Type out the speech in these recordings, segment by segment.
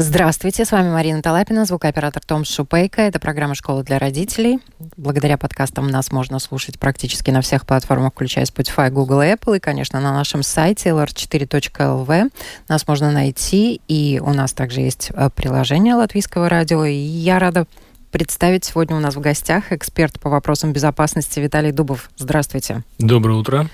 Здравствуйте, с вами Марина Талапина, звукооператор Том Шупейко. Это программа «Школа для родителей». Благодаря подкастам нас можно слушать практически на всех платформах, включая Spotify, Google и Apple. И, конечно, на нашем сайте lr4.lv нас можно найти. И у нас также есть э, приложение латвийского радио. И я рада представить сегодня у нас в гостях эксперт по вопросам безопасности Виталий Дубов. Здравствуйте. Доброе утро.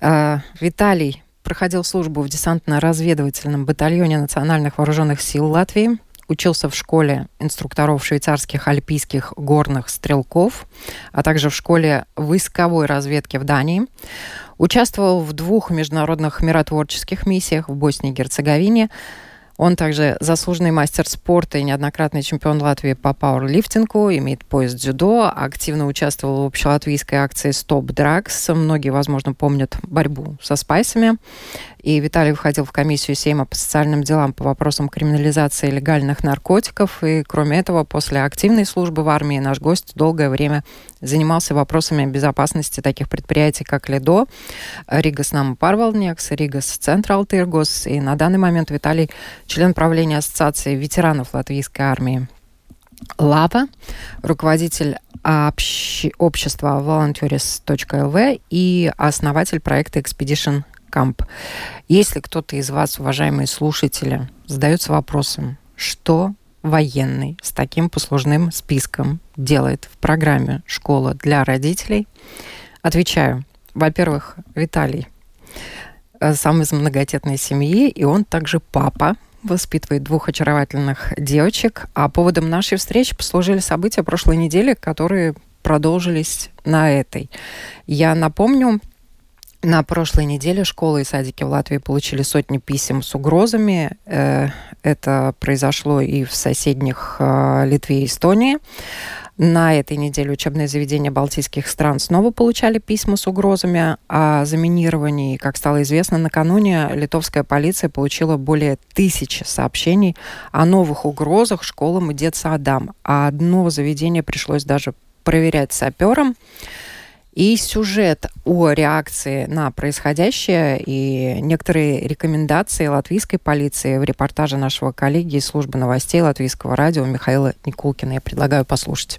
Uh, Виталий, проходил службу в десантно-разведывательном батальоне Национальных вооруженных сил Латвии, учился в школе инструкторов швейцарских альпийских горных стрелков, а также в школе войсковой разведки в Дании. Участвовал в двух международных миротворческих миссиях в Боснии и Герцеговине – он также заслуженный мастер спорта и неоднократный чемпион Латвии по пауэрлифтингу, имеет пояс дзюдо, активно участвовал в общелатвийской акции «Стоп Драгс». Многие, возможно, помнят борьбу со спайсами. И Виталий входил в комиссию Сейма по социальным делам по вопросам криминализации легальных наркотиков. И, кроме этого, после активной службы в армии наш гость долгое время занимался вопросами безопасности таких предприятий, как Lido, Rīgas pārvaldnieks, Rīgas Centrāltirgus. И на данный момент Виталий член правления Ассоциации ветеранов Латвийской армии LAVA, руководитель общ... общества volunteers.lv и основатель проекта Expedition Camp. Если кто-то из вас, уважаемые слушатели, задается вопросом, что военный с таким послужным списком делает в программе «Школа для родителей», отвечаю. Во-первых, Виталий э, сам из многодетной семьи, и он также папа, воспитывает двух очаровательных девочек. А поводом нашей встречи послужили события прошлой недели, которые продолжились на этой. Я напомню, на прошлой неделе школы и садики в Латвии получили сотни писем с угрозами. Э, это произошло и в соседних э, Литве и Эстонии. На этой неделе учебные заведения балтийских стран снова получали письма с угрозами о заминировании. Как стало известно, накануне литовская полиция получила более тысячи сообщений о новых угрозах школам и детсадам. А одно заведение пришлось даже проверять сапером. И сюжет о реакции на происходящее и некоторые рекомендации латвийской полиции в репортаже нашего коллеги из службы новостей латвийского радио Михаила Никулкина. Я предлагаю послушать.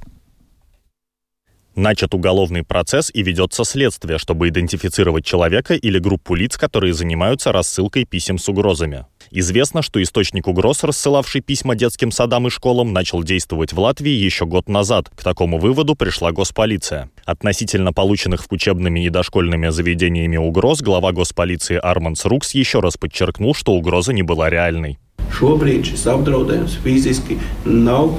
Начат уголовный процесс и ведется следствие, чтобы идентифицировать человека или группу лиц, которые занимаются рассылкой писем с угрозами. Известно, что источник угроз, рассылавший письма детским садам и школам, начал действовать в Латвии еще год назад. К такому выводу пришла госполиция. Относительно полученных в учебными и дошкольными заведениями угроз, глава госполиции Арманс Рукс еще раз подчеркнул, что угроза не была реальной. Šobrīd šis apdraudējums fiziski nav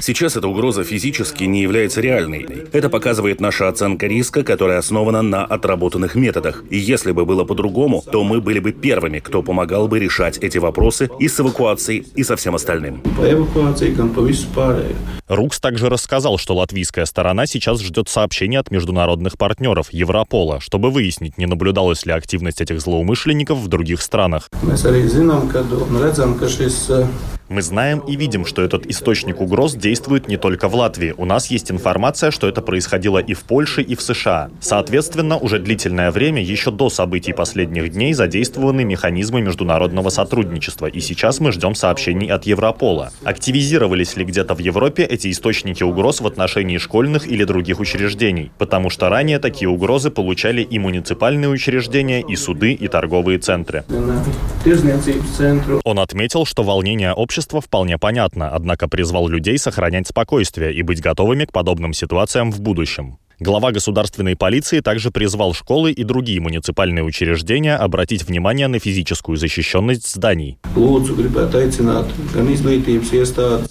Сейчас эта угроза физически не является реальной. Это показывает наша оценка риска, которая основана на отработанных методах. И если бы было по-другому, то мы были бы первыми, кто помогал бы решать эти вопросы и с эвакуацией, и со всем остальным. Рукс также рассказал, что латвийская сторона сейчас ждет сообщения от международных партнеров Европола, чтобы выяснить, не наблюдалась ли активность этих злоумышленников в других странах. Мы знаем и видим, что этот источник угроз действует не только в Латвии. У нас есть информация, что это происходило и в Польше, и в США. Соответственно, уже длительное время, еще до событий последних дней, задействованы механизмы международного сотрудничества. И сейчас мы ждем сообщений от Европола. Активизировались ли где-то в Европе эти источники угроз в отношении школьных или других учреждений? Потому что ранее такие угрозы получали и муниципальные учреждения, и суды, и торговые центры. Он отметил, что волнение общества общества вполне понятно, однако призвал людей сохранять спокойствие и быть готовыми к подобным ситуациям в будущем. Глава государственной полиции также призвал школы и другие муниципальные учреждения обратить внимание на физическую защищенность зданий.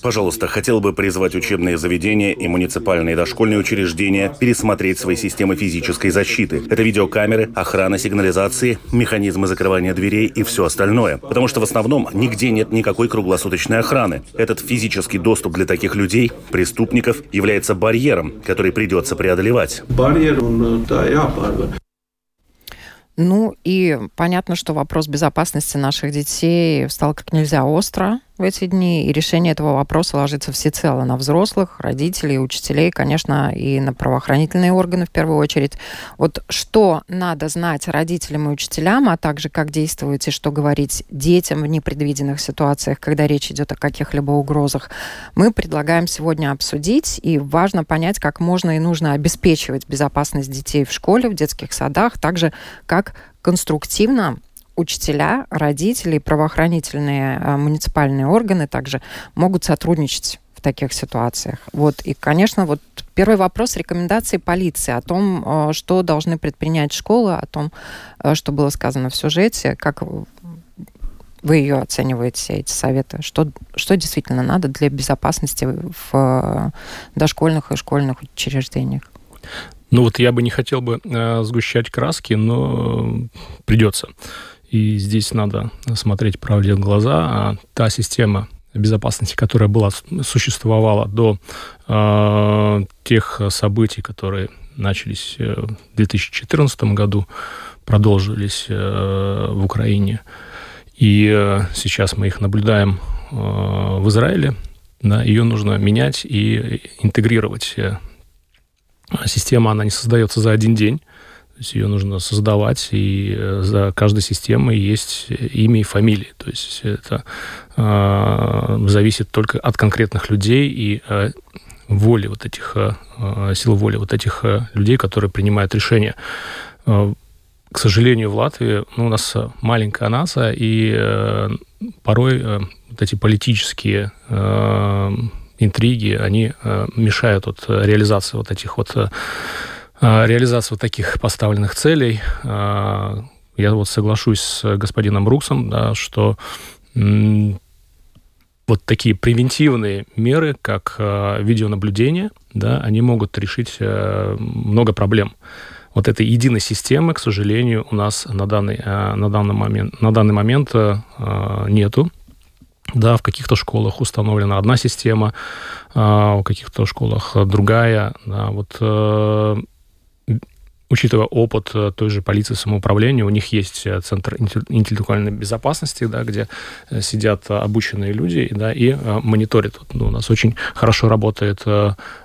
Пожалуйста, хотел бы призвать учебные заведения и муниципальные дошкольные учреждения пересмотреть свои системы физической защиты. Это видеокамеры, охрана сигнализации, механизмы закрывания дверей и все остальное. Потому что в основном нигде нет никакой круглосуточной охраны. Этот физический доступ для таких людей, преступников, является барьером, который придется преодолевать развивать. Барьер un tā jāpārvar. Ну и понятно, что вопрос безопасности наших детей стал как нельзя остро в эти дни, и решение этого вопроса ложится всецело на взрослых, родителей, учителей, конечно, и на правоохранительные органы в первую очередь. Вот что надо знать родителям и учителям, а также как действовать и что говорить детям в непредвиденных ситуациях, когда речь идет о каких-либо угрозах, мы предлагаем сегодня обсудить, и важно понять, как можно и нужно обеспечивать безопасность детей в школе, в детских садах, также как конструктивно учителя, родители, правоохранительные э, муниципальные органы также могут сотрудничать в таких ситуациях. Вот. И, конечно, вот первый вопрос рекомендации полиции о том, э, что должны предпринять школы, о том, э, что было сказано в сюжете, как вы ее оцениваете, эти советы? Что, что действительно надо для безопасности в дошкольных и школьных учреждениях? Ну вот я бы не хотел бы э, сгущать краски, но придется. И здесь надо смотреть правде в глаза. А та система безопасности, которая была, существовала до э, тех событий, которые начались э, в 2014 году, продолжились э, в Украине. И э, сейчас мы их наблюдаем э, в Израиле. Да, ее нужно менять и интегрировать. Система, она не создается за один день есть ее нужно создавать, и э, за каждой системой есть имя и фамилия. То есть это э, зависит только от конкретных людей и э, воли вот этих, э, э сил воли вот этих э, людей, которые принимают решения. Э, к сожалению, в Латвии ну, у нас маленькая нация, и э, порой э, вот эти политические э, интриги, они э, мешают вот, реализации вот этих вот э, а, реализацию таких поставленных целей. А, я вот соглашусь с господином Бруксом, да, что вот такие превентивные меры, как а, видеонаблюдение, да, они могут решить много проблем. Вот этой единой системы, к сожалению, у нас на данный, на данный момент, на данный момент нету. Да, в каких-то школах установлена одна система, в каких-то школах другая. Да, вот учитывая опыт э, той же полиции самоуправления, у них есть э, центр интеллектуальной безопасности, да, где э, сидят обученные люди да, и мониторят. Ну, у нас очень хорошо работает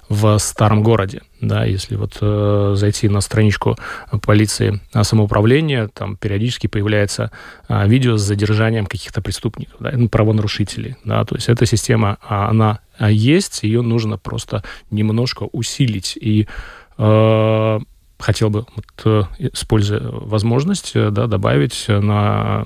в старом городе. Да, если вот э, зайти на страничку полиции самоуправления, там периодически появляется э, видео с задержанием каких-то преступников, да, ну, правонарушителей. Да, то есть эта система, она есть, ее нужно просто немножко усилить и э, хотел бы, вот, э, используя возможность, э, да, добавить на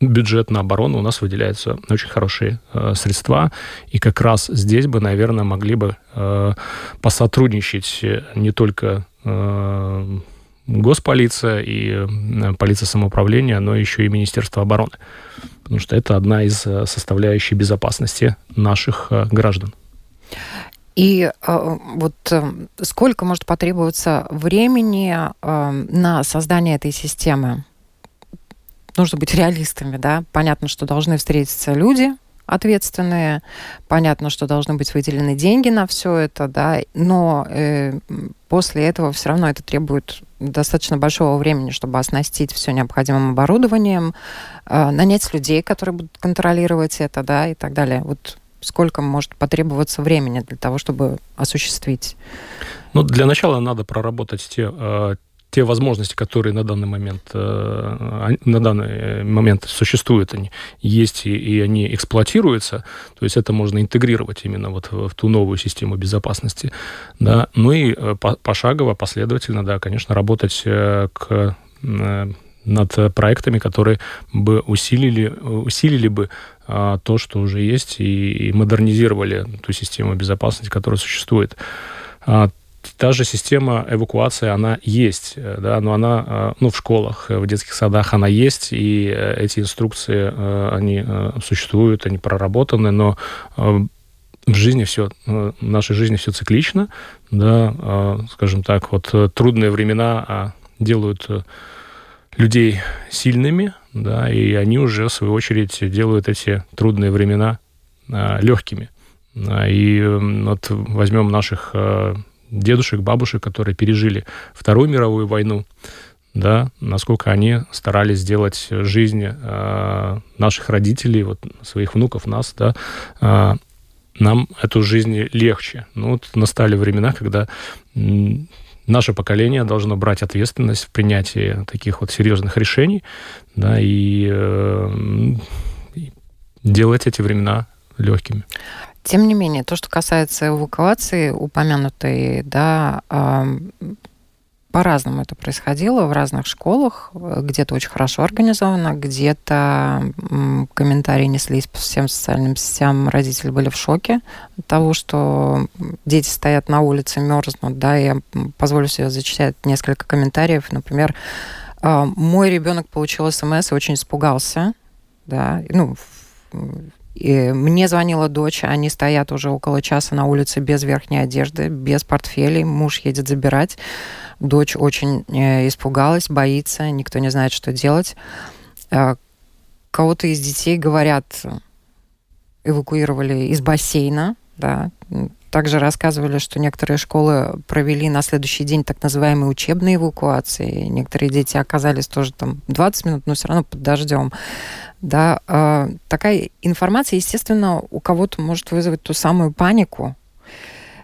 бюджет на оборону у нас выделяются очень хорошие э, средства, и как раз здесь бы, наверное, могли бы э, посотрудничать не только э, госполиция и э, полиция самоуправления, но еще и Министерство обороны, потому что это одна из составляющих безопасности наших э, граждан. И э, вот э, сколько может потребоваться времени э, на создание этой системы? Нужно быть реалистами, да. Понятно, что должны встретиться люди, ответственные. Понятно, что должны быть выделены деньги на все это, да, но э, после этого все равно это требует достаточно большого времени, чтобы оснастить все необходимым оборудованием, э, нанять людей, которые будут контролировать это, да, и так далее. Вот сколько может потребоваться времени для того, чтобы осуществить? Ну, для начала надо проработать те, э, те возможности, которые на данный момент, э, на данный момент существуют, они есть и, и они эксплуатируются, то есть это можно интегрировать именно вот в, ту новую систему безопасности, да, ну и э, пошагово, последовательно, да, конечно, работать к над проектами, которые бы усилили, усилили бы а, то, что уже есть, и, и модернизировали ту систему безопасности, которая существует. А, та же система эвакуации, она есть, э, да, но она, а, ну, в школах, в детских садах она есть, и э, эти инструкции, э, они существуют, они проработаны, но в жизни все, в нашей жизни все циклично, да, скажем так, вот трудные времена делают людей сильными, да, и они уже, в свою очередь, делают эти трудные времена а, легкими. А, и вот возьмем наших а, дедушек, бабушек, которые пережили Вторую мировую войну, да, насколько они старались сделать жизнь э, наших родителей, вот, своих внуков, нас, да, э, нам эту жизнь легче. Ну, вот настали времена, когда наше поколение должно брать ответственность в принятии таких вот серьезных решений, да, и, э, делать эти времена легкими. Тем не менее, то, что касается эвакуации, упомянутой, да, по-разному это происходило в разных школах. Где-то очень хорошо организовано, где-то комментарии неслись по всем социальным сетям. Родители были в шоке от того, что дети стоят на улице, мерзнут. Да, я позволю себе зачитать несколько комментариев. Например, а, мой ребенок получил смс и очень испугался. Да, ну, и мне звонила дочь, они стоят уже около часа на улице без верхней одежды, без портфелей, муж едет забирать. Дочь очень э, испугалась, боится, никто не знает, что делать. Э, кого-то из детей, говорят, эвакуировали из бассейна, да, также рассказывали, что некоторые школы провели на следующий день так называемые учебные эвакуации. Некоторые дети оказались тоже там 20 минут, но все равно под дождем. Да, э, такая информация, естественно, у кого-то может вызвать ту самую панику,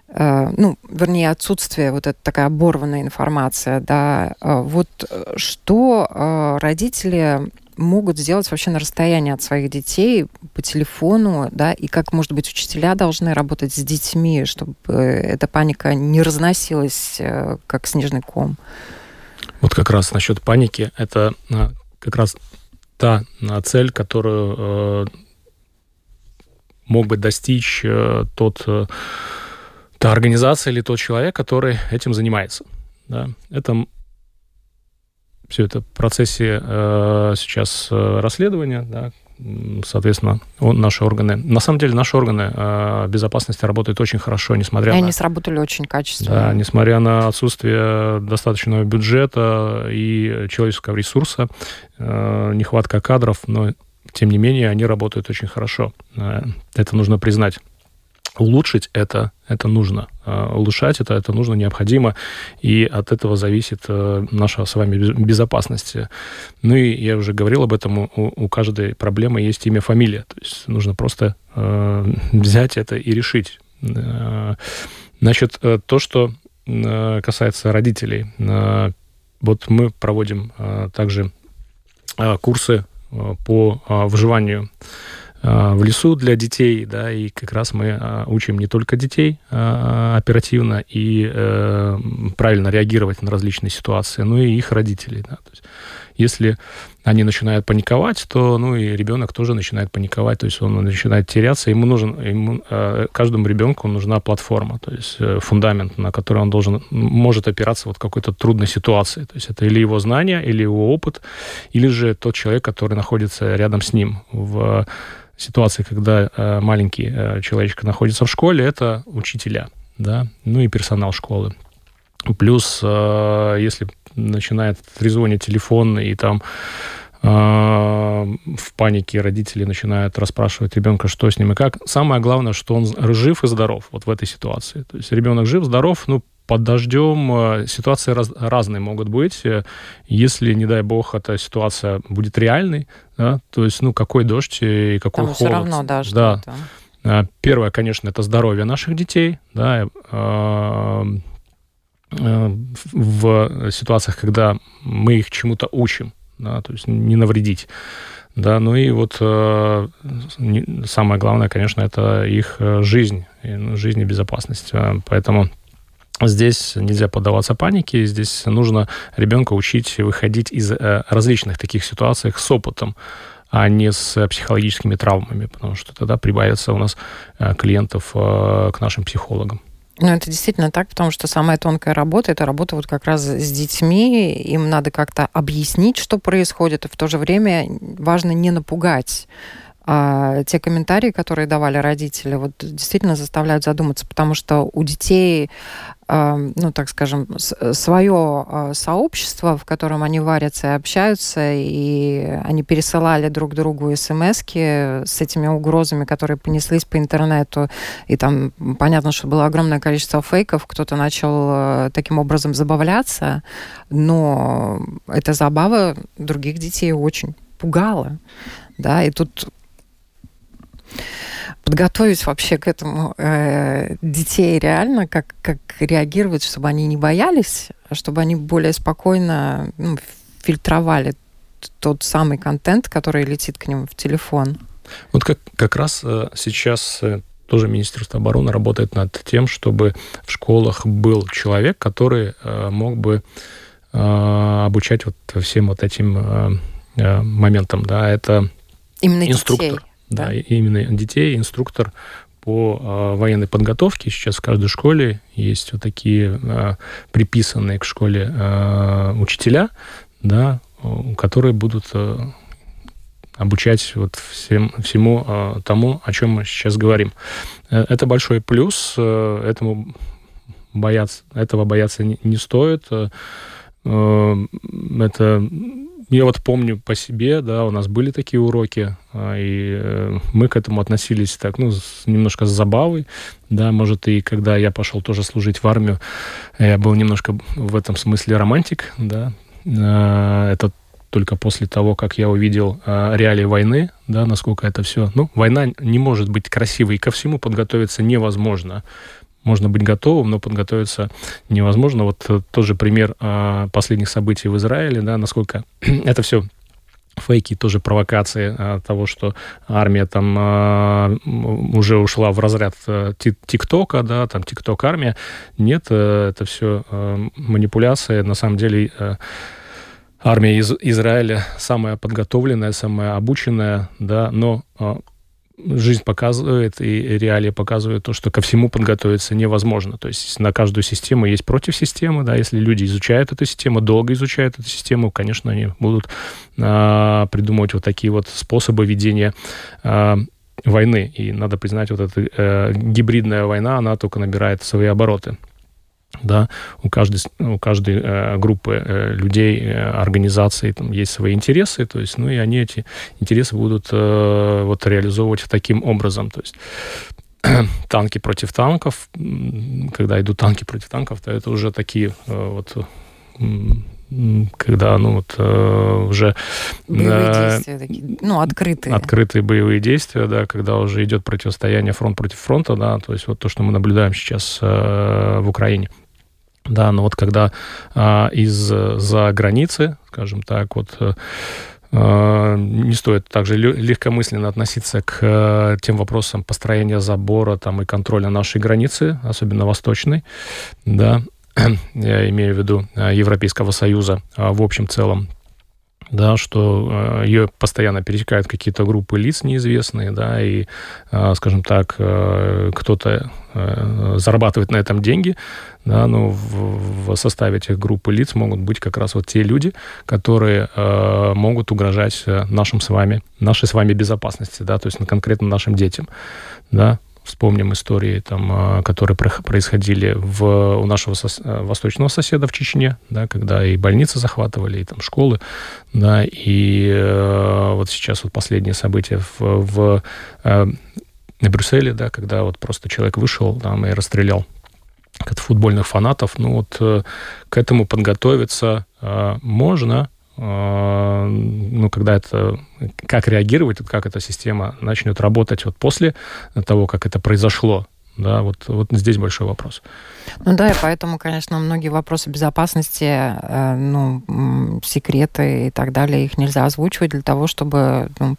ну, вернее, отсутствие вот эта такая оборванная информация, да. Э, вот э, что э, родители могут сделать вообще на расстоянии от своих детей по телефону, да, и как, может быть, учителя должны работать с детьми, чтобы эта паника не разносилась, э, как снежный ком. Вот как раз насчет паники, это как раз та цель, которую э, мог бы достичь э, тот, та организация или тот человек, который этим занимается. Да? Это все это в процессе э, сейчас э, расследования, да, соответственно, он, наши органы. На самом деле наши органы э, безопасности работают очень хорошо, несмотря и на... они сработали очень качественно. Да, несмотря на отсутствие достаточного бюджета и человеческого ресурса, э, нехватка кадров, но тем не менее они работают очень хорошо. Э, это нужно признать улучшить это, это нужно. А, улучшать это, это нужно, необходимо. И от этого зависит э, наша с вами безопасность. Ну и я уже говорил об этом, у, у каждой проблемы есть имя, фамилия. То есть нужно просто э, взять это и решить. Э, значит, э, то, что э, касается родителей, э, вот мы проводим э, также э, курсы э, по э, выживанию в лесу для детей, да, и как раз мы а, учим не только детей а, оперативно и э, правильно реагировать на различные ситуации, но и их родителей, да, то есть если они начинают паниковать, то ну и ребенок тоже начинает паниковать, то есть он начинает теряться. Ему нужен, ему, каждому ребенку нужна платформа, то есть э, фундамент, на который он должен может опираться вот в какой-то трудной ситуации. То есть это или его знания, или его опыт, или же тот человек, который находится рядом с ним в ситуации, когда э, маленький э, человечек находится в школе, это учителя, да, ну и персонал школы. Плюс, э, если начинает трезвонить телефон, и там э, в панике родители начинают расспрашивать ребенка, что с ним и как. Самое главное, что он жив и здоров вот в этой ситуации. То есть ребенок жив, здоров, ну, под дождем э, ситуации раз, разные могут быть. Если, не дай бог, эта ситуация будет реальной, да, то есть, ну, какой дождь и какой Там холод. все равно дождь. Да. Это. Первое, конечно, это здоровье наших детей, да, в ситуациях, когда мы их чему-то учим, да, то есть не навредить. Да, ну и вот э, самое главное, конечно, это их жизнь, ну, жизнь и безопасность. Поэтому Здесь нельзя поддаваться панике, здесь нужно ребенка учить выходить из э, различных таких ситуаций с опытом, а не с психологическими травмами, потому что тогда прибавится у нас э, клиентов э, к нашим психологам. Ну, это действительно так, потому что самая тонкая работа – это работа вот как раз с детьми. Им надо как-то объяснить, что происходит, и в то же время важно не напугать А те комментарии, которые давали родители, вот действительно заставляют задуматься, потому что у детей, ну, так скажем, свое э, сообщество, в котором они варятся и общаются, и они пересылали друг другу смс с этими угрозами, которые понеслись по интернету, и там понятно, что было огромное количество фейков, кто-то начал э, таким образом забавляться, но эта забава других детей очень пугала. Да, и тут подготовить вообще к этому э, детей реально, как, как реагировать, чтобы они не боялись, а чтобы они более спокойно ну, фильтровали тот самый контент, который летит к ним в телефон. Вот как, как раз э, сейчас э, тоже Министерство обороны работает над тем, чтобы в школах был человек, который э, мог бы обучать вот всем вот этим моментам, да, это Именно инструктор. Детей. Да, да именно детей, инструктор по э, военной подготовке. Сейчас в каждой школе есть вот такие э, приписанные к школе э, учителя, да, которые будут э, обучать вот всем, всему э, тому, о чем мы сейчас говорим. Э, это большой плюс, э, этому бояться, этого бояться не, не стоит. Э, это я вот помню по себе, да, у нас были такие уроки, а, и э, мы к этому относились так, ну, немножко с забавой, да, может, и когда я пошел тоже служить в армию, я был немножко в этом смысле романтик, да, а, это только после того, как я увидел э, реалии войны, да, насколько это все. Ну, война не может быть красивой, ко всему подготовиться невозможно можно быть готовым, но подготовиться невозможно. Вот э, тот же пример а, последних событий в Израиле, да, насколько это все фейки, тоже провокации а, того, что армия там а, уже ушла в разряд а, ТикТока, да, там ТикТок-армия. Нет, а, это все манипуляции. На самом деле армия из Израиля самая подготовленная, самая обученная, да, но жизнь показывает и реалии показывают то, что ко всему подготовиться невозможно. То есть на каждую систему есть против системы, да, если люди изучают эту систему, долго изучают эту систему, конечно, они будут а, придумывать вот такие вот способы ведения а, войны. И надо признать, вот эта э, гибридная война, она только набирает свои обороты да, у каждой, у каждой э, группы э, людей, э, организаций там есть свои интересы, то есть, ну и они эти интересы будут э, вот реализовывать таким образом, то есть танки против танков, когда идут танки против танков, то это уже такие э, вот когда ну вот э, уже боевые э, действия такие, ну открытые открытые боевые действия, да, когда уже идет противостояние фронт против фронта, да, то есть вот то, что мы наблюдаем сейчас э, в Украине. Да, но вот когда а, из-за границы, скажем так, вот а, не стоит также легкомысленно относиться к а, тем вопросам построения забора там, и контроля нашей границы, особенно восточной, да, я имею в виду Европейского Союза в общем целом, да, что э, ее постоянно пересекают какие-то группы лиц неизвестные, да, и, э, скажем так, э, кто-то э, зарабатывает на этом деньги, да, но в, в составе этих групп лиц могут быть как раз вот те люди, которые э, могут угрожать э, нашим с вами, нашей с вами безопасности, да, то есть конкретно нашим детям, да, Вспомним истории, там, а, которые происходили в, у нашего сос, э, восточного соседа в Чечне, да, когда и больницы захватывали, и там школы, да, и э, вот сейчас вот последние события в, в э, на Брюсселе, да, когда вот просто человек вышел там и расстрелял от футбольных фанатов, ну вот э, к этому подготовиться э, можно, ну, когда это, как реагировать, как эта система начнет работать вот после того, как это произошло, да, вот, вот здесь большой вопрос. Ну да, и поэтому, конечно, многие вопросы безопасности, э, ну, секреты и так далее, их нельзя озвучивать для того, чтобы ну,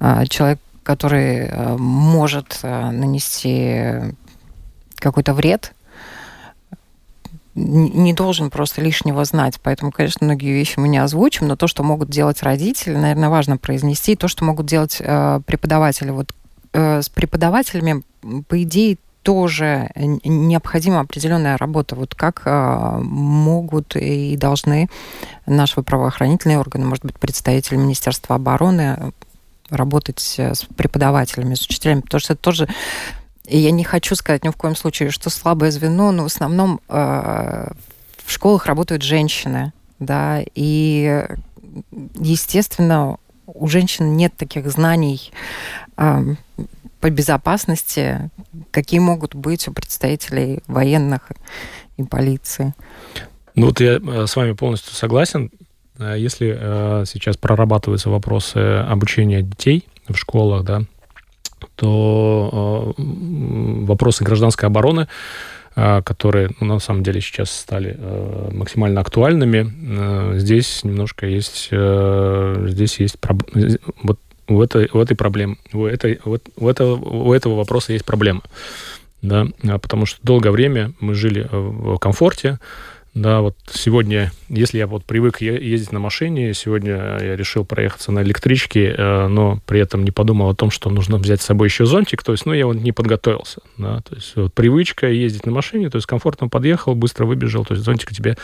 э, человек, который э, может нанести какой-то вред не должен просто лишнего знать. Поэтому, конечно, многие вещи мы не озвучим, но то, что могут делать родители, наверное, важно произнести. То, что могут делать э, преподаватели. Вот э, с преподавателями, по идее, тоже необходима определенная работа. Вот как э, могут и должны наши правоохранительные органы, может быть, представители Министерства обороны работать с преподавателями, с учителями, потому что это тоже и я не хочу сказать ни в коем случае, что слабое звено, но в основном э, в школах работают женщины, да, и, естественно, у женщин нет таких знаний э, по безопасности, какие могут быть у представителей военных и полиции. Ну вот я э, с вами полностью согласен. Э, если э, сейчас прорабатываются вопросы обучения детей в школах, да, то вопросы гражданской обороны а, которые ну, на самом деле сейчас стали максимально актуальными. Здесь немножко есть, здесь есть вот у этой, у этой проблемы, у, этой, вот, у, этого, у этого вопроса есть проблема. Да, а потому что долгое время мы жили в комфорте, да, вот сегодня, если я вот привык ездить на машине, сегодня я решил проехаться на электричке, э, но при этом не подумал о том, что нужно взять с собой еще зонтик, то есть, ну, я вот не подготовился, да, то есть вот привычка ездить на машине, то есть комфортно подъехал, быстро выбежал, то есть зонтик тебе,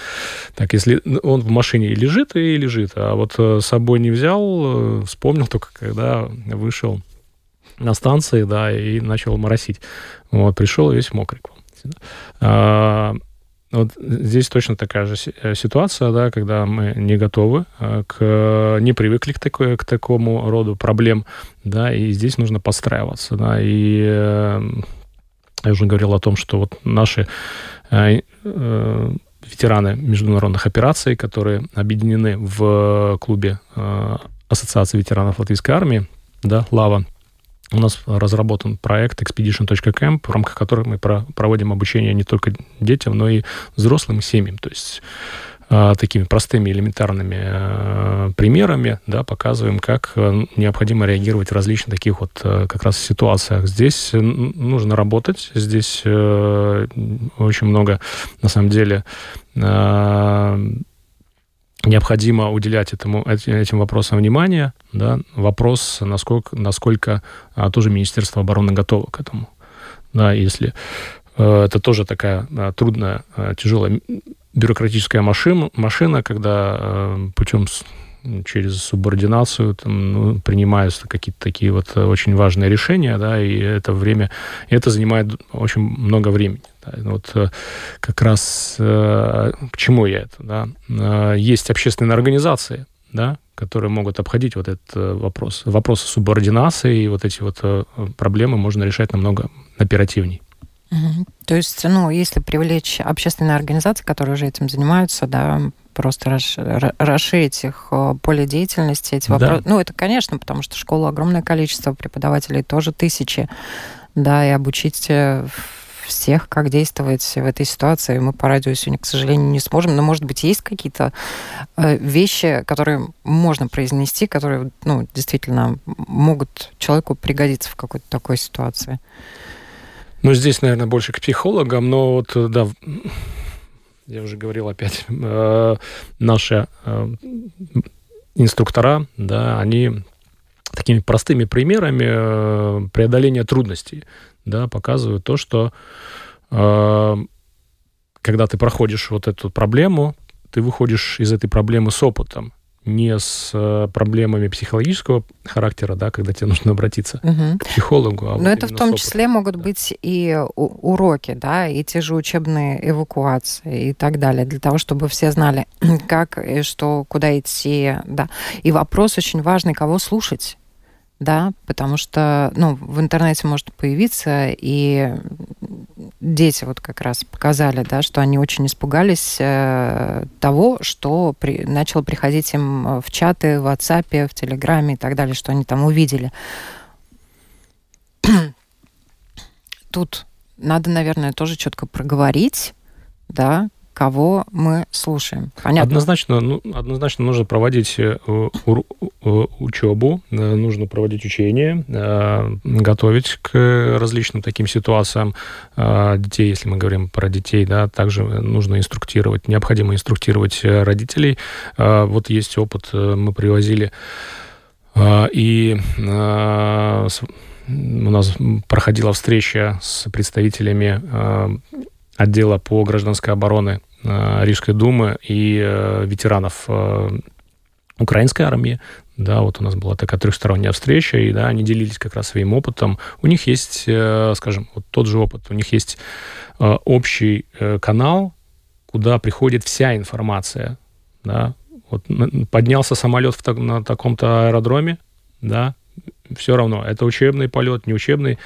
так, если он в машине и лежит, и лежит, а вот э, с собой не взял, э, вспомнил только, когда вышел на станции, да, и начал моросить. Вот, пришел весь мокрый к вам. Вот здесь точно такая же э, ситуация, да, когда мы не готовы, э, к, не привыкли к, такой, к такому роду проблем, да, и здесь нужно подстраиваться, да, и э, я уже говорил о том, что вот наши ветераны международных операций, которые объединены в клубе Ассоциации ветеранов Латвийской армии, да, ЛАВА, у нас разработан проект expedition.camp, в рамках которого мы проводим обучение не только детям, но и взрослым семьям. То есть а, такими простыми элементарными э, примерами, да, показываем, как э, необходимо реагировать в различных таких вот э, как раз ситуациях. Здесь нужно работать, здесь очень много, на самом деле, необходимо уделять этому, этим вопросам внимание. Да? Вопрос, насколько, насколько а, тоже Министерство обороны готово к этому. Да, если э, это тоже такая а, трудная, а, тяжелая бюрократическая машина, машина когда э, путем через субординацию там, ну, принимаются какие-то такие вот э, очень важные решения, да, и это время, и это занимает очень много времени. Да. Вот э, как раз э, к чему я это, да. Есть общественные организации, да, которые могут обходить вот этот вопрос. Вопросы субординации и вот эти вот проблемы можно решать намного оперативней. То есть, ну, если привлечь общественные организации, которые уже этим занимаются, да, просто расширить их э, поле деятельности, эти вопросы. Да. Ну, это, конечно, потому что школа огромное количество преподавателей, тоже тысячи, да, и обучить э, всех, как действовать в этой ситуации. Мы по радио сегодня, к сожалению, не сможем, но, может быть, есть какие-то э, вещи, которые можно произнести, которые, ну, действительно могут человеку пригодиться в какой-то такой ситуации. Ну, здесь, наверное, больше к психологам, но вот, да, я уже говорил опять, э, наши э, инструктора, да, они такими простыми примерами э, преодоления трудностей, да, показывают то, что когда ты проходишь вот эту проблему, ты выходишь из этой проблемы с опытом не с э, проблемами психологического характера, да, когда тебе нужно обратиться угу. к психологу. А Но вот это в том числе могут да. быть и уроки, да, и те же учебные эвакуации и так далее, для того, чтобы все знали, как и что, куда идти, да. И вопрос очень важный, кого слушать да, потому что, ну, в интернете может появиться, и дети вот как раз показали, да, что они очень испугались э, того, что при, начало приходить им в чаты, в WhatsApp, в Телеграме и так далее, что они там увидели. Тут надо, наверное, тоже четко проговорить, да, кого мы слушаем. Понятно? Однозначно, ну, однозначно нужно проводить э, учебу, э, нужно проводить учения, э, готовить к различным таким ситуациям детей, если мы говорим про детей, да, также нужно инструктировать, необходимо инструктировать родителей. Вот есть опыт, мы привозили и у нас проходила встреча с представителями отдела по гражданской обороны э, Рижской думы и э, ветеранов э, украинской армии, да, вот у нас была такая трехсторонняя встреча, и, да, они делились как раз своим опытом. У них есть, скажем, вот тот же опыт, у них есть общий канал, куда приходит вся информация, да, вот поднялся самолет в, на таком-то аэродроме, да, все равно, это учебный полет, не учебный,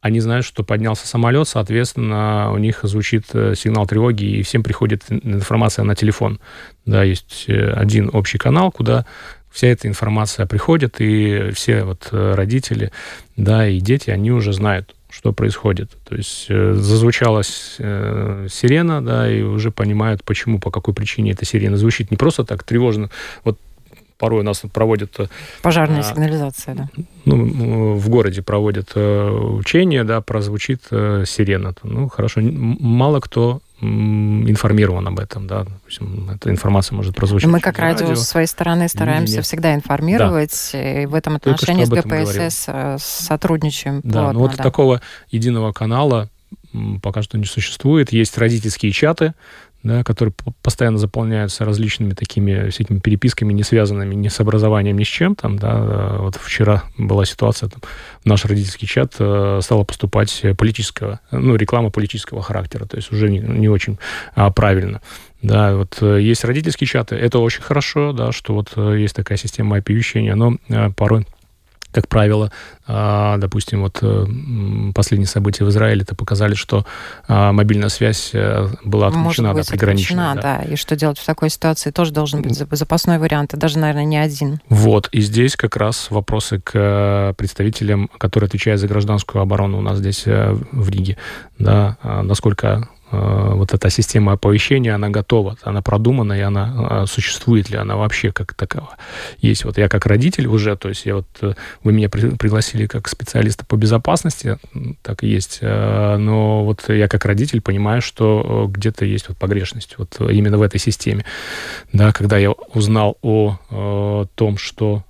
они знают, что поднялся самолет, соответственно, у них звучит сигнал тревоги, и всем приходит информация на телефон. Да, есть один общий канал, куда вся эта информация приходит, и все вот э, родители, да, и дети, они уже знают, что происходит. То есть э, зазвучала э, сирена, да, и уже понимают, почему, по какой причине эта сирена звучит. Не просто так тревожно. Вот порой у нас проводят... Э, Пожарная а, сигнализация, да. Ну, в городе проводят э, учения, да, прозвучит э, сирена. Ну, хорошо, мало кто информирован об этом, да, допустим, эта информация может прозвучать. Мы как радио, радио с своей стороны стараемся Нет. всегда информировать, да. и в этом отношении с ГПСС говорил. Сотрудничаем. Да, плотно, ну вот да. такого единого канала пока что не существует. Есть родительские чаты, да, которые постоянно заполняются различными такими всякими переписками, не связанными ни с образованием, ни с чем. Там, да, вот вчера была ситуация, там, наш родительский чат э, стала поступать политического, ну, реклама политического характера, то есть уже не, не очень а, правильно. Да, вот э, есть родительские чаты, это очень хорошо, да, что вот э, есть такая система оповещения, но порой как правило, а, допустим, вот э, последние события в Израиле это показали, что а, мобильная связь э, была отключена, Может быть, да, приграничена. Да. да. И что делать в такой ситуации? Тоже должен быть запасной вариант, и даже, наверное, не один. Вот, и здесь как раз вопросы к э, представителям, которые отвечают за гражданскую оборону у нас здесь в Риге, да, а насколько вот эта система оповещения, она готова, она продумана, и она э, существует ли она вообще как такова. Есть вот я как родитель уже, то есть я вот, э, вы меня пригласили как специалиста по безопасности, так и есть, но вот я как родитель понимаю, что где-то есть вот погрешность вот именно в этой системе. Да, когда я узнал о, о том, что Э,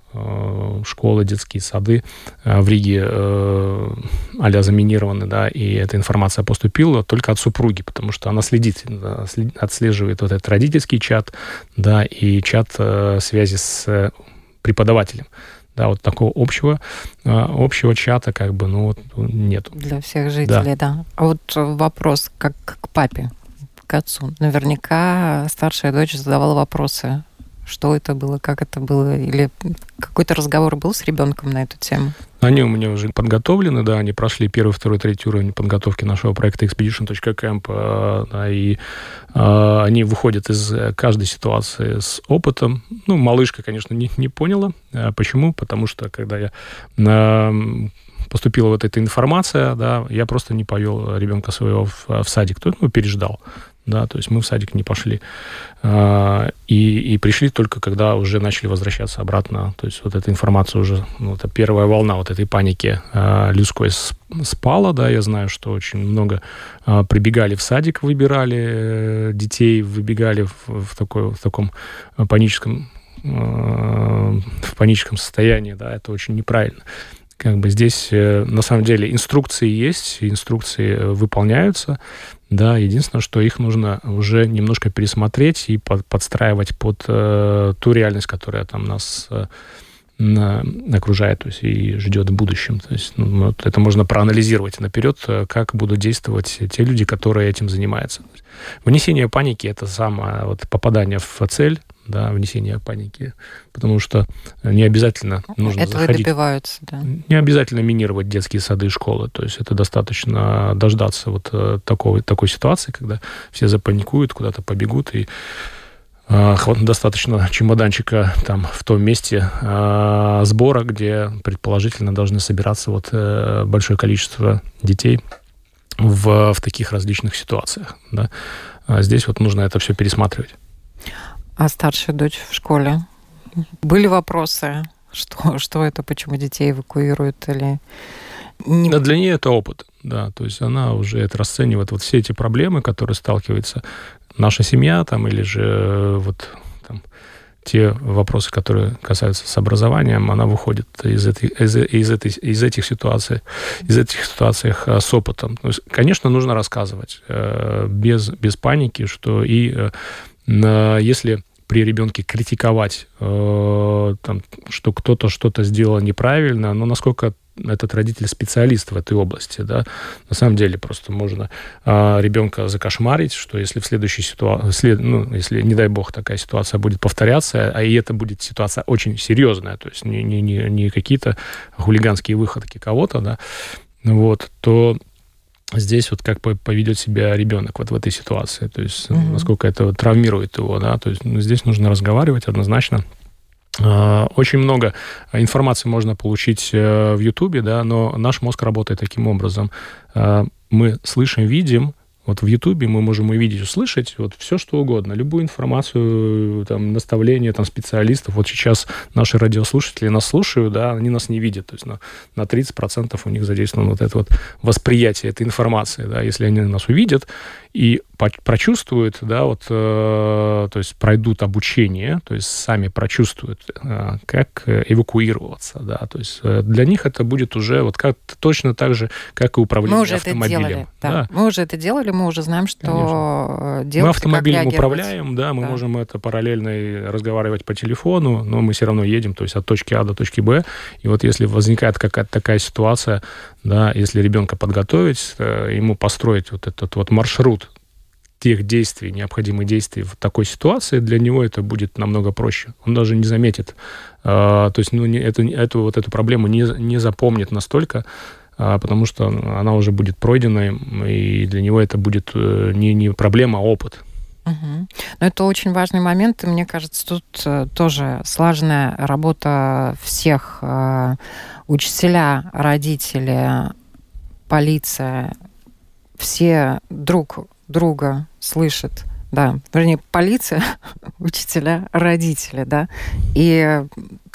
школы, детские сады э, в Риге э, а заминированы, да, и эта информация поступила только от супруги, потому что она следит, отслеживает вот этот родительский чат, да, и чат связи с преподавателем. Да, вот такого общего, общего чата как бы, ну, вот нет. Для всех жителей, да. да. А вот вопрос как к папе, к отцу. Наверняка старшая дочь задавала вопросы что это было, как это было, или какой-то разговор был с ребенком на эту тему? Они у меня уже подготовлены, да, они прошли первый, второй, третий уровень подготовки нашего проекта Expedition.camp, э, да, и а, они выходят из каждой ситуации с опытом. Ну, малышка, конечно, не, не поняла. А почему? Потому что, когда я а, поступила вот эта информация, да, я просто не повел ребенка своего в, в садик, то, ну, переждал да, то есть мы в садик не пошли. А, и, и пришли только, когда уже начали возвращаться обратно. То есть вот эта информация уже, ну, это первая волна вот этой паники а, людской спала, да, я знаю, что очень много а, прибегали в садик, выбирали э, детей, выбегали в, в, такой, в таком паническом в паническом состоянии, да, это очень неправильно как бы здесь э, на самом деле инструкции есть, инструкции э, выполняются, да, единственное, что их нужно уже немножко пересмотреть и под, подстраивать под э, ту реальность, которая там нас э, на, окружает, то есть и ждет в будущем. То есть ну, вот это можно проанализировать наперед, э, как будут действовать те люди, которые этим занимаются. Внесение паники это самое вот попадание в цель, да, внесение паники, потому что не обязательно нужно Этого заходить. добиваются, да. Не обязательно минировать детские сады и школы, то есть это достаточно дождаться вот э, такой, такой ситуации, когда все запаникуют, куда-то побегут и э, достаточно чемоданчика там в том месте э, сбора, где предположительно должны собираться вот э, большое количество детей в, в таких различных ситуациях. Да? А здесь вот нужно это все пересматривать. А старшая дочь в школе? Были вопросы? Что, что это, почему детей эвакуируют или... Не... Да, для нее это опыт, да, то есть она уже это расценивает, вот все эти проблемы, которые сталкивается наша семья там, или же э, вот там, те вопросы, которые касаются с образованием, она выходит из, этой, из, из, этой, из этих ситуаций, из этих ситуаций э, с опытом. То есть, конечно, нужно рассказывать э, без, без паники, что и если при ребенке критиковать, э, там, что кто-то что-то сделал неправильно, но насколько этот родитель специалист в этой области, да, на самом деле просто можно а, ребенка закошмарить, что если в следующей ситуации, ну, если, не дай бог, такая ситуация будет повторяться, а и это будет ситуация очень серьезная, то есть не, не, не, не какие-то хулиганские выходки кого-то, да, вот, то здесь вот как поведет себя ребенок вот в этой ситуации, то есть mm-hmm. насколько это травмирует его, да, то есть ну, здесь нужно разговаривать однозначно, а, очень много информации можно получить э, в Ютубе, да, но наш мозг работает таким образом. А, мы слышим, видим, вот в Ютубе мы можем увидеть, услышать вот все, что угодно, любую информацию, там, наставления там, специалистов. Вот сейчас наши радиослушатели нас слушают, да, они нас не видят. То есть на, на 30% у них задействовано вот это вот восприятие этой информации. Да. Если они нас увидят и прочувствуют, да, вот, э, то есть пройдут обучение, то есть сами прочувствуют, э, как эвакуироваться, да, то есть э, для них это будет уже вот как точно так же, как и управление мы уже автомобилем. Это делали, да. Да. Мы уже это делали, мы уже знаем, что Конечно. делать. Мы автомобилем управляем, да, мы да. можем это параллельно разговаривать по телефону, но мы все равно едем, то есть от точки А до точки Б, и вот если возникает какая-то такая ситуация, да, если ребенка подготовить, ему построить вот этот вот маршрут тех действий, необходимых действий в такой ситуации, для него это будет намного проще. Он даже не заметит, э, то есть ну, не, эту, эту, вот эту проблему не, не запомнит настолько, э, потому что она уже будет пройдена, и для него это будет э, не, не проблема, а опыт. Угу. Но это очень важный момент, и мне кажется, тут э, тоже слаженная работа всех э, учителя, родители, полиция, все друг друга слышит, да, вернее, полиция, учителя, родители, да, и...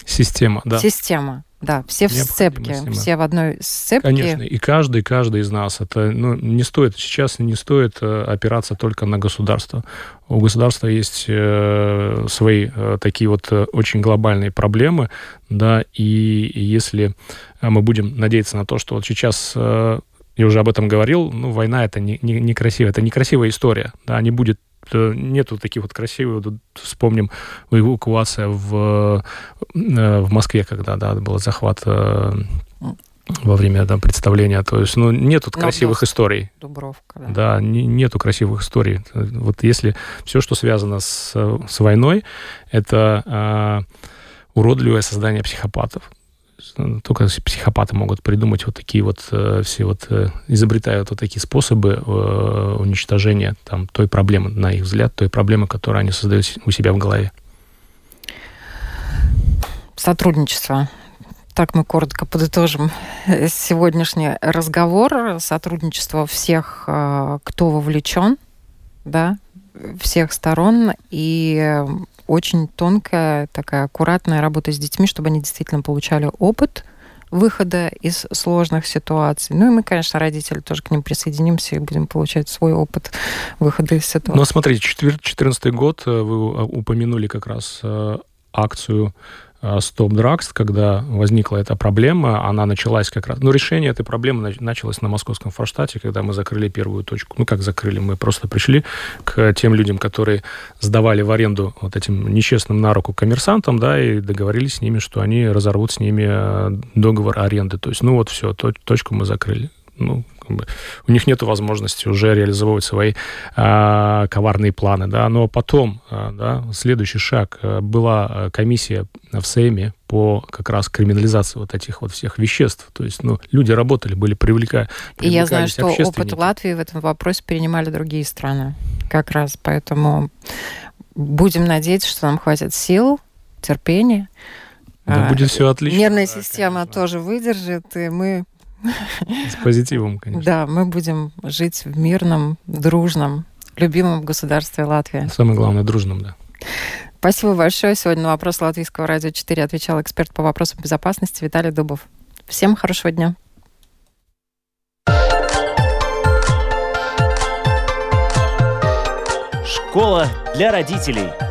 Система, да. Система, да, все в сцепке, все в одной сцепке. Конечно, и каждый, каждый из нас, это, ну, не стоит, сейчас не стоит э, опираться только на государство. У государства есть э, свои э, такие вот э, очень глобальные проблемы, да, и, если мы будем надеяться на то, что вот сейчас э, я уже об этом говорил, ну, война это не, не, не красиво, это некрасивая история, да, не будет э, нету таких вот красивых, вот вспомним эвакуация в, э, в Москве, когда, да, был захват э, во время там, представления. То есть, ну, нету Но красивых историй. Дубровка, да. Да, не, нету красивых историй. Вот если все, что связано с, с войной, это э, уродливое создание психопатов. Только психопаты могут придумать вот такие вот э, все вот э, изобретают вот такие способы э, уничтожения там той проблемы, на их взгляд, той проблемы, которую они создают у себя в голове. Сотрудничество. Так мы коротко подытожим сегодняшний разговор. Сотрудничество всех, кто вовлечен, да, всех сторон и очень тонкая, такая аккуратная работа с детьми, чтобы они действительно получали опыт выхода из сложных ситуаций. Ну и мы, конечно, родители тоже к ним присоединимся и будем получать свой опыт выхода из ситуации. Ну, смотрите, 2014 год э, вы упомянули как раз э, акцию Stop Drugs, когда возникла эта проблема, она началась как раз... Ну, решение этой проблемы началось на московском форштате, когда мы закрыли первую точку. Ну, как закрыли? Мы просто пришли к тем людям, которые сдавали в аренду вот этим нечестным на руку коммерсантам, да, и договорились с ними, что они разорвут с ними э, договор аренды. То есть, ну, вот все, точку мы закрыли. Ну, у них нет возможности уже реализовывать свои а, коварные планы, да, но потом, а, да, следующий шаг, а, была комиссия в Сейме по как раз криминализации вот этих вот всех веществ, то есть, ну, люди работали, были привлека, И я знаю, что опыт Латвии в этом вопросе перенимали другие страны, как раз, поэтому будем надеяться, что нам хватит сил, терпения, да, будет все отлично. Нервная да, система конечно. тоже выдержит, и мы с позитивом, конечно. Да, мы будем жить в мирном, дружном, любимом государстве Латвия. Самое главное, дружном, да. Спасибо большое. Сегодня на вопрос Латвийского радио 4 отвечал эксперт по вопросам безопасности Виталий Дубов. Всем хорошего дня. Школа для родителей.